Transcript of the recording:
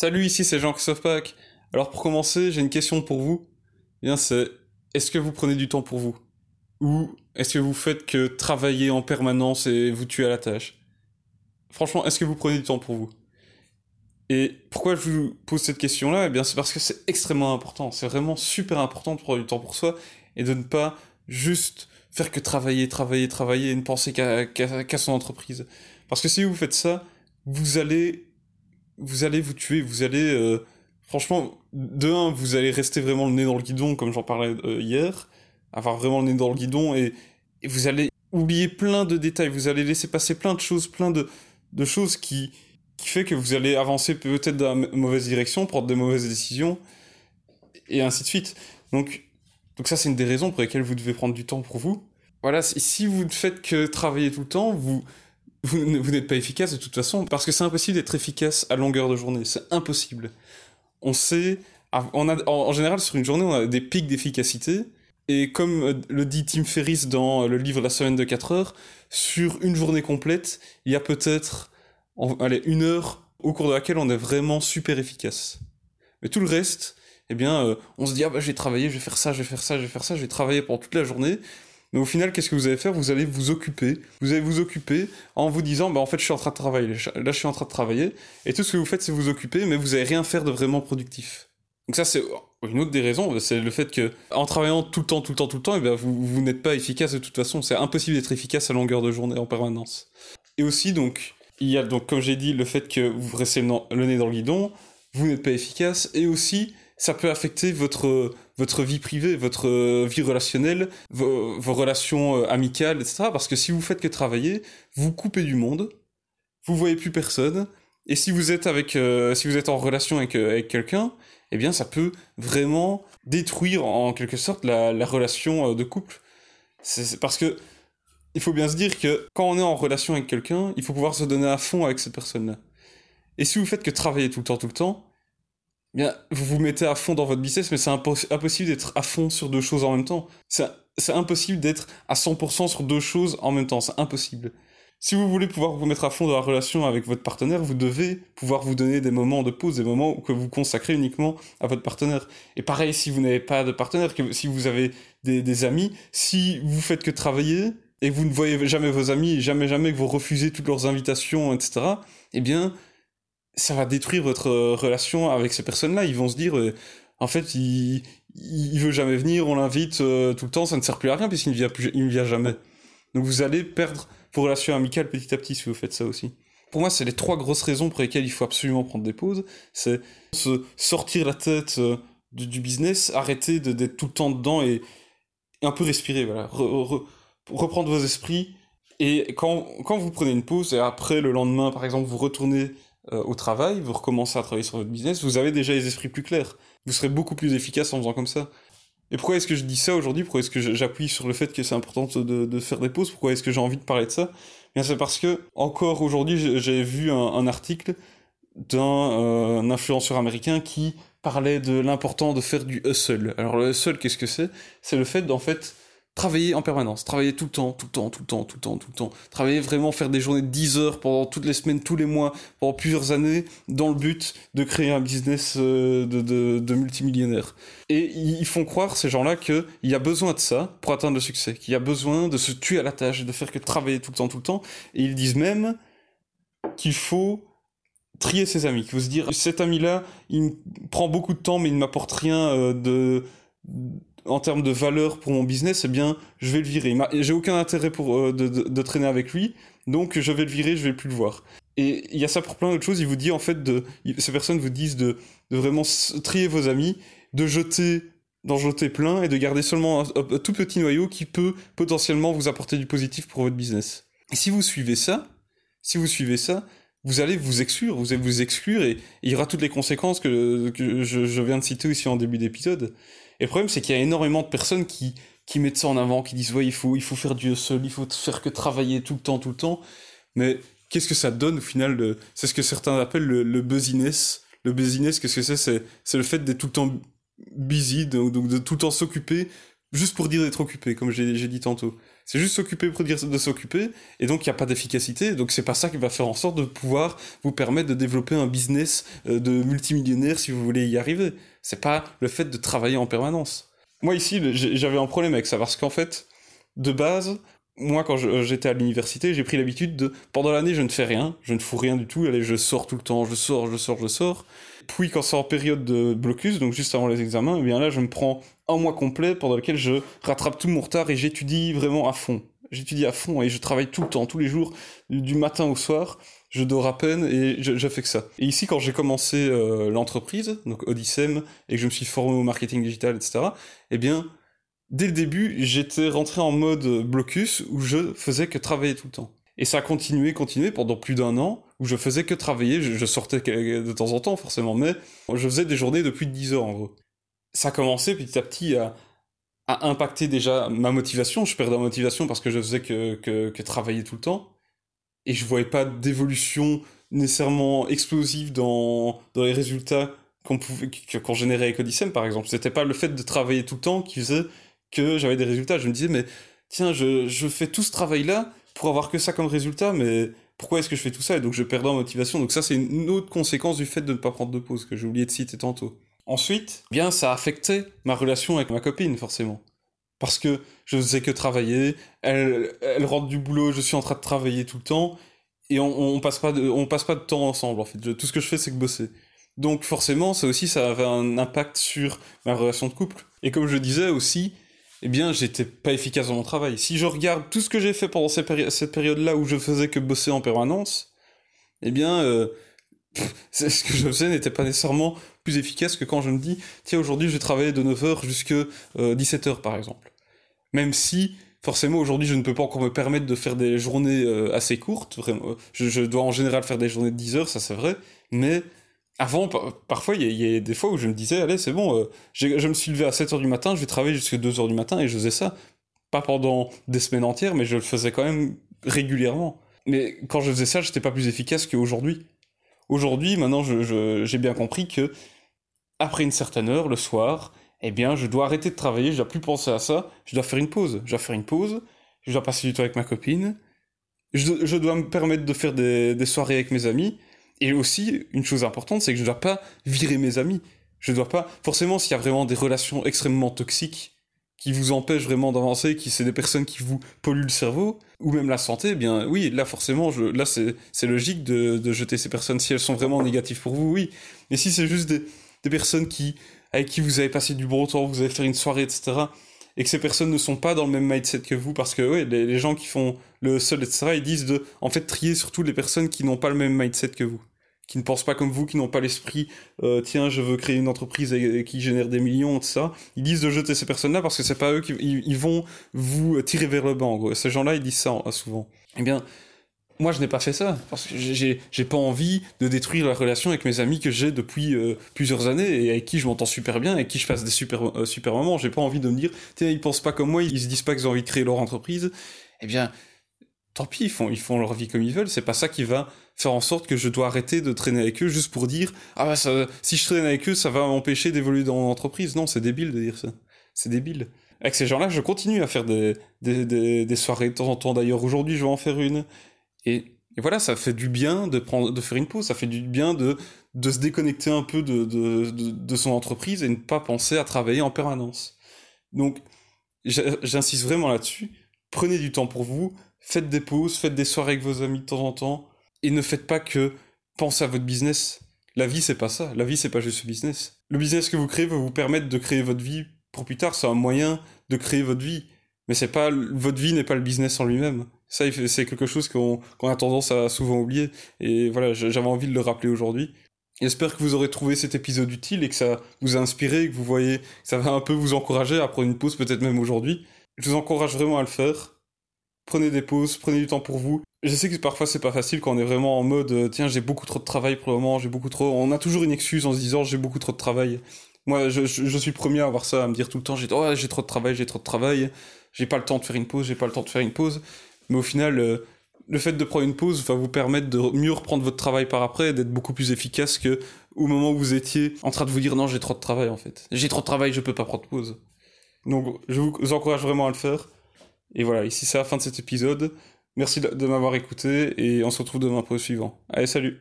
Salut, ici c'est Jean-Christophe Pack. Alors pour commencer, j'ai une question pour vous. Bien, c'est est-ce que vous prenez du temps pour vous? Ou est-ce que vous faites que travailler en permanence et vous tuer à la tâche? Franchement, est-ce que vous prenez du temps pour vous? Et pourquoi je vous pose cette question-là? Eh bien, c'est parce que c'est extrêmement important. C'est vraiment super important de prendre du temps pour soi et de ne pas juste faire que travailler, travailler, travailler et ne penser qu'à son entreprise. Parce que si vous faites ça, vous allez vous allez vous tuer, vous allez euh, franchement de un, vous allez rester vraiment le nez dans le guidon comme j'en parlais euh, hier, avoir vraiment le nez dans le guidon et, vous allez oublier plein de détails, vous allez laisser passer plein de choses, plein de, choses qui qui fait que vous allez avancer peut-être dans la mauvaise direction, prendre des mauvaises décisions et ainsi de suite. Donc donc ça c'est une des raisons pour lesquelles vous devez prendre du temps pour vous. Voilà, si vous ne faites que travailler tout le temps, vous vous, n'êtes pas efficace de toute façon, parce que c'est impossible d'être efficace à longueur de journée. C'est impossible. On sait, on a, en, général, sur une journée, on a des pics d'efficacité. Et comme euh, le dit Tim Ferriss dans le livre La semaine de 4 heures, sur une journée complète, il y a peut-être allez, une heure au cours de laquelle on est vraiment super efficace. Mais tout le reste, eh bien, euh, on se dit, ah bah, je vais je vais faire ça, je vais faire ça, je vais faire ça, je vais travailler pendant toute la journée. Mais au final, qu'est-ce que vous allez faire? Vous allez vous occuper. Vous allez vous occuper en vous disant, bah en fait, je suis en train de travailler. Là, je suis en train de travailler. Et tout ce que vous faites, c'est vous occuper, mais vous allez rien faire de vraiment productif. Donc ça, c'est une autre des raisons. C'est le fait que, en travaillant tout le temps, tout le temps, tout le temps, eh bien, vous, vous n'êtes pas efficace de toute façon. C'est impossible d'être efficace à longueur de journée en permanence. Et aussi, donc, il y a donc, comme j'ai dit, le fait que vous restez le nez dans le guidon, vous n'êtes pas efficace, et aussi, ça peut affecter votre, votre vie privée, votre euh, vie relationnelle, vos, relations euh, amicales, etc. Parce que si vous faites que travailler, vous coupez du monde, vous voyez plus personne, et si vous êtes avec, euh, si vous êtes en relation avec, avec quelqu'un, eh bien, ça peut vraiment détruire en quelque sorte la, la relation de couple. Parce que il faut bien se dire que quand on est en relation avec quelqu'un, il faut pouvoir se donner à fond avec cette personne-là. Et si vous faites que travailler tout le temps, tout le temps, bien, vous vous mettez à fond dans votre business, mais c'est impossible d'être à fond sur deux choses en même temps. C'est impossible d'être à 100% sur deux choses en même temps. C'est impossible. Si vous voulez pouvoir vous mettre à fond dans la relation avec votre partenaire, vous devez pouvoir vous donner des moments de pause, des moments que vous consacrez uniquement à votre partenaire. Et pareil, si vous n'avez pas de partenaire, si vous avez des, des amis, si vous faites que travailler et vous ne voyez jamais vos amis, jamais jamais que vous refusez toutes leurs invitations, etc., eh bien, ça va détruire votre euh, relation avec ces personnes-là. Ils vont se dire, euh, en fait, il, il veut jamais venir, on l'invite euh, tout le temps, ça ne sert plus à rien puisqu'il ne vient plus, il ne vient jamais. Donc vous allez perdre vos relations amicales petit à petit si vous faites ça aussi. Pour moi, c'est les trois grosses raisons pour lesquelles il faut absolument prendre des pauses. C'est se sortir la tête du, business, arrêter d'être tout le temps dedans et, un peu respirer, reprendre vos esprits. Et quand, quand vous prenez une pause et après le lendemain, par exemple, vous retournez euh, au travail, vous recommencez à travailler sur votre business, vous avez déjà les esprits plus clairs. Vous serez beaucoup plus efficace en faisant comme ça. Et pourquoi est-ce que je dis ça aujourd'hui? Pourquoi est-ce que j'appuie sur le fait que c'est important de, faire des pauses? Pourquoi est-ce que j'ai envie de parler de ça? Bien, c'est parce que encore aujourd'hui, j'ai vu un, article d'un euh, influenceur américain qui parlait de l'important de faire du hustle. Alors le hustle, qu'est-ce que c'est? C'est le fait d'en fait travailler en permanence, travailler tout le temps, tout le temps, tout le temps, tout le temps, tout le temps. Travailler vraiment, faire des journées de 10 heures pendant toutes les semaines, tous les mois, pendant plusieurs années, dans le but de créer un business euh, de, multimillionnaire. Et ils font croire, ces gens-là, qu'il y a besoin de ça pour atteindre le succès, qu'il y a besoin de se tuer à la tâche, de faire que travailler tout le temps, tout le temps. Et ils disent même qu'il faut trier ses amis, qu'il faut se dire, cet ami-là, il prend beaucoup de temps, mais il ne m'apporte rien euh, de en termes de valeur pour mon business, eh bien, je vais le virer. J'ai aucun intérêt pour euh, de, traîner avec lui, donc je vais le virer, je vais plus le voir. Et il y a ça pour plein d'autres choses. Il vous dit en fait de, ces personnes vous disent de, vraiment trier vos amis, de jeter, d'en jeter plein et de garder seulement un, tout petit noyau qui peut potentiellement vous apporter du positif pour votre business. Si vous suivez ça, si vous suivez ça, vous allez vous exclure, vous allez vous exclure et, il y aura toutes les conséquences que, je, je, viens de citer ici en début d'épisode. Et le problème, c'est qu'il y a énormément de personnes qui, qui mettent ça en avant, qui disent, ouais, il faut, il faut faire Dieu seul, il faut faire que travailler tout le temps, tout le temps. Mais qu'est-ce que ça donne au final C'est ce que certains appellent le, le buzziness. Le buzziness, qu'est-ce que c'est? C'est le fait d'être tout le temps busy, donc, de tout le temps s'occuper, juste pour dire d'être occupé, comme j'ai dit tantôt. C'est juste s'occuper pour dire de s'occuper, et donc il n'y a pas d'efficacité, donc c'est pas ça qui va faire en sorte de pouvoir vous permettre de développer un business euh, de multimillionnaire si vous voulez y arriver. C'est pas le fait de travailler en permanence. Moi ici, j'avais un problème avec ça, parce qu'en fait, de base, moi, quand j'étais à l'université, j'ai pris l'habitude de, pendant l'année, je ne fais rien, je ne fous rien du tout, allez, je sors tout le temps, je sors, je sors, je sors. Puis quand c'est en période de blocus, donc juste avant les examens, eh bien là, je me prends un mois complet pendant lequel je rattrape tout mon retard et j'étudie vraiment à fond. J'étudie à fond et je travaille tout le temps, tous les jours, du matin au soir. Je dors à peine et je, fais que ça. Et ici, quand j'ai commencé euh, l'entreprise, donc Odyssem, et que je me suis formé au marketing digital, etc., eh bien, dès le début, j'étais rentré en mode blocus où je faisais que travailler tout le temps. Et ça a continué, continué pendant plus d'un an, où je faisais que travailler, je, sortais de temps en temps forcément, mais je faisais des journées de plus de 10 heures en gros. Ça a commencé petit à petit à, impacter déjà ma motivation, je perdais la motivation parce que je faisais que, que, travailler tout le temps, et je voyais pas d'évolution nécessairement explosive dans, dans les résultats qu'on pouvait qu'on générait avec Odyssey par exemple. C'était pas le fait de travailler tout le temps qui faisait que j'avais des résultats. Je me disais, mais tiens, je, je fais tout ce travail-là pour avoir que ça comme résultat, mais pourquoi est-ce que je fais tout ça? Et donc je perds en motivation. Donc ça, c'est une autre conséquence du fait de ne pas prendre de pause, que j'ai oublié de citer tantôt. Ensuite, bien, ça a affecté ma relation avec ma copine, forcément. Parce que je faisais que travailler, elle, elle rentre du boulot, je suis en train de travailler tout le temps, et on, on passe pas de, passe pas de temps ensemble, en fait. tout ce que je fais, c'est que bosser. Donc forcément, ça aussi, ça avait un impact sur ma relation de couple. Et comme je disais aussi, eh bien, j'étais pas efficace dans mon travail. Si je regarde tout ce que j'ai fait pendant cette, période-là où je faisais que bosser en permanence, eh bien, euh, ce que je faisais n'était pas nécessairement plus efficace que quand je me dis, tiens, aujourd'hui, je vais travailler de 9h jusqu'à 17h, par exemple. Même si, forcément, aujourd'hui, je ne peux pas encore me permettre de faire des journées euh, assez courtes, vraiment. Je, je, dois en général faire des journées de 10 heures, ça c'est vrai, mais avant, parfois, il y, a des fois où je me disais, allez, c'est bon, euh, je me suis levé à 7h du matin, je vais travailler jusqu'à 2h du matin, et je faisais ça. Pas pendant des semaines entières, mais je le faisais quand même régulièrement. Mais quand je faisais ça, j'étais pas plus efficace qu'aujourd'hui. Aujourd'hui, maintenant, j'ai bien compris que, après une certaine heure, le soir, eh bien, je dois arrêter de travailler, je dois plus penser à ça, je dois faire une pause. Je dois faire une pause, je dois passer du temps avec ma copine, je, dois me permettre de faire des soirées avec mes amis, et aussi, une chose importante, c'est que je ne dois pas virer mes amis. Je dois pas. Forcément, s'il y a vraiment des relations extrêmement toxiques qui vous empêchent vraiment d'avancer, qui c'est des personnes qui vous polluent le cerveau, ou même la santé, eh bien oui, là forcément, là c'est logique de, jeter ces personnes si elles sont vraiment négatives pour vous, oui. Mais si c'est juste des, des personnes qui, avec qui vous avez passé du bon temps, vous avez fait une soirée, etc., et que ces personnes ne sont pas dans le même mindset que vous, parce que ouais, les, gens qui font le seul, etc., ils disent de, en fait, trier surtout les personnes qui n'ont pas le même mindset que vous, qui ne pensent pas comme vous, qui n'ont pas l'esprit, euh, tiens, je veux créer une entreprise qui génère des millions, ça. Ils disent de jeter ces personnes-là parce que c'est pas eux qui ils, vont vous tirer vers le bas. Ces gens-là, ils disent ça souvent. Eh bien, moi je n'ai pas fait ça parce que j'ai j'ai pas envie de détruire la relation avec mes amis que j'ai depuis euh, plusieurs années et avec qui je m'entends super bien et avec qui je passe des super euh, super moments. J'ai pas envie de me dire tiens ils pensent pas comme moi ils se disent pas qu'ils ont envie de créer leur entreprise. Eh bien tant pis ils font leur vie comme ils veulent. C'est pas ça qui va faire en sorte que je dois arrêter de traîner avec eux juste pour dire ah bah si je traîne avec eux ça va m'empêcher d'évoluer dans mon entreprise non c'est débile de dire ça. C'est débile. Avec ces gens-là, je continue à faire des soirées de temps en temps. D'ailleurs, aujourd'hui, je vais en faire une. Et, voilà, ça fait du bien de, prendre, de faire une pause, ça fait du bien de, de se déconnecter un peu de, de, de, son entreprise et ne pas penser à travailler en permanence. Donc, j'insiste vraiment là-dessus. Prenez du temps pour vous, faites des pauses, faites des soirées avec vos amis de temps en temps, et ne faites pas que penser à votre business. La vie, c'est pas ça. La vie, c'est pas juste ce business. Le business que vous créez va vous permettre de créer votre vie pour plus tard. C'est un moyen de créer votre vie. Mais c'est pas, votre vie n'est pas le business en lui-même. Ça, c'est quelque chose qu'on a tendance à souvent oublier. Et voilà, j'avais envie de le rappeler aujourd'hui. J'espère que vous aurez trouvé cet épisode utile et que ça vous a inspiré, que vous voyez, que ça va un peu vous encourager à prendre une pause, peut-être même aujourd'hui. Je vous encourage vraiment à le faire. Prenez des pauses, prenez du temps pour vous. Je sais que parfois c'est pas facile quand on est vraiment en mode euh, tiens j'ai beaucoup trop de travail pour le moment, j'ai beaucoup trop. On a toujours une excuse en se disant j'ai beaucoup trop de travail. Moi je, je, suis le premier à avoir ça, à me dire tout le temps j'ai oh, j'ai trop de travail, j'ai trop de travail, j'ai pas le temps de faire une pause, j'ai pas le temps de faire une pause mais au final, euh, le fait de prendre une pause va vous permettre de mieux reprendre votre travail par après, d'être beaucoup plus efficace que au moment où vous étiez en train de vous dire non, j'ai trop de travail en fait. J'ai trop de travail, je peux pas prendre pause. Donc, je vous encourage vraiment à le faire. Et voilà, ici c'est la fin de cet épisode. Merci de m'avoir écouté et on se retrouve demain pour le suivant. Allez, salut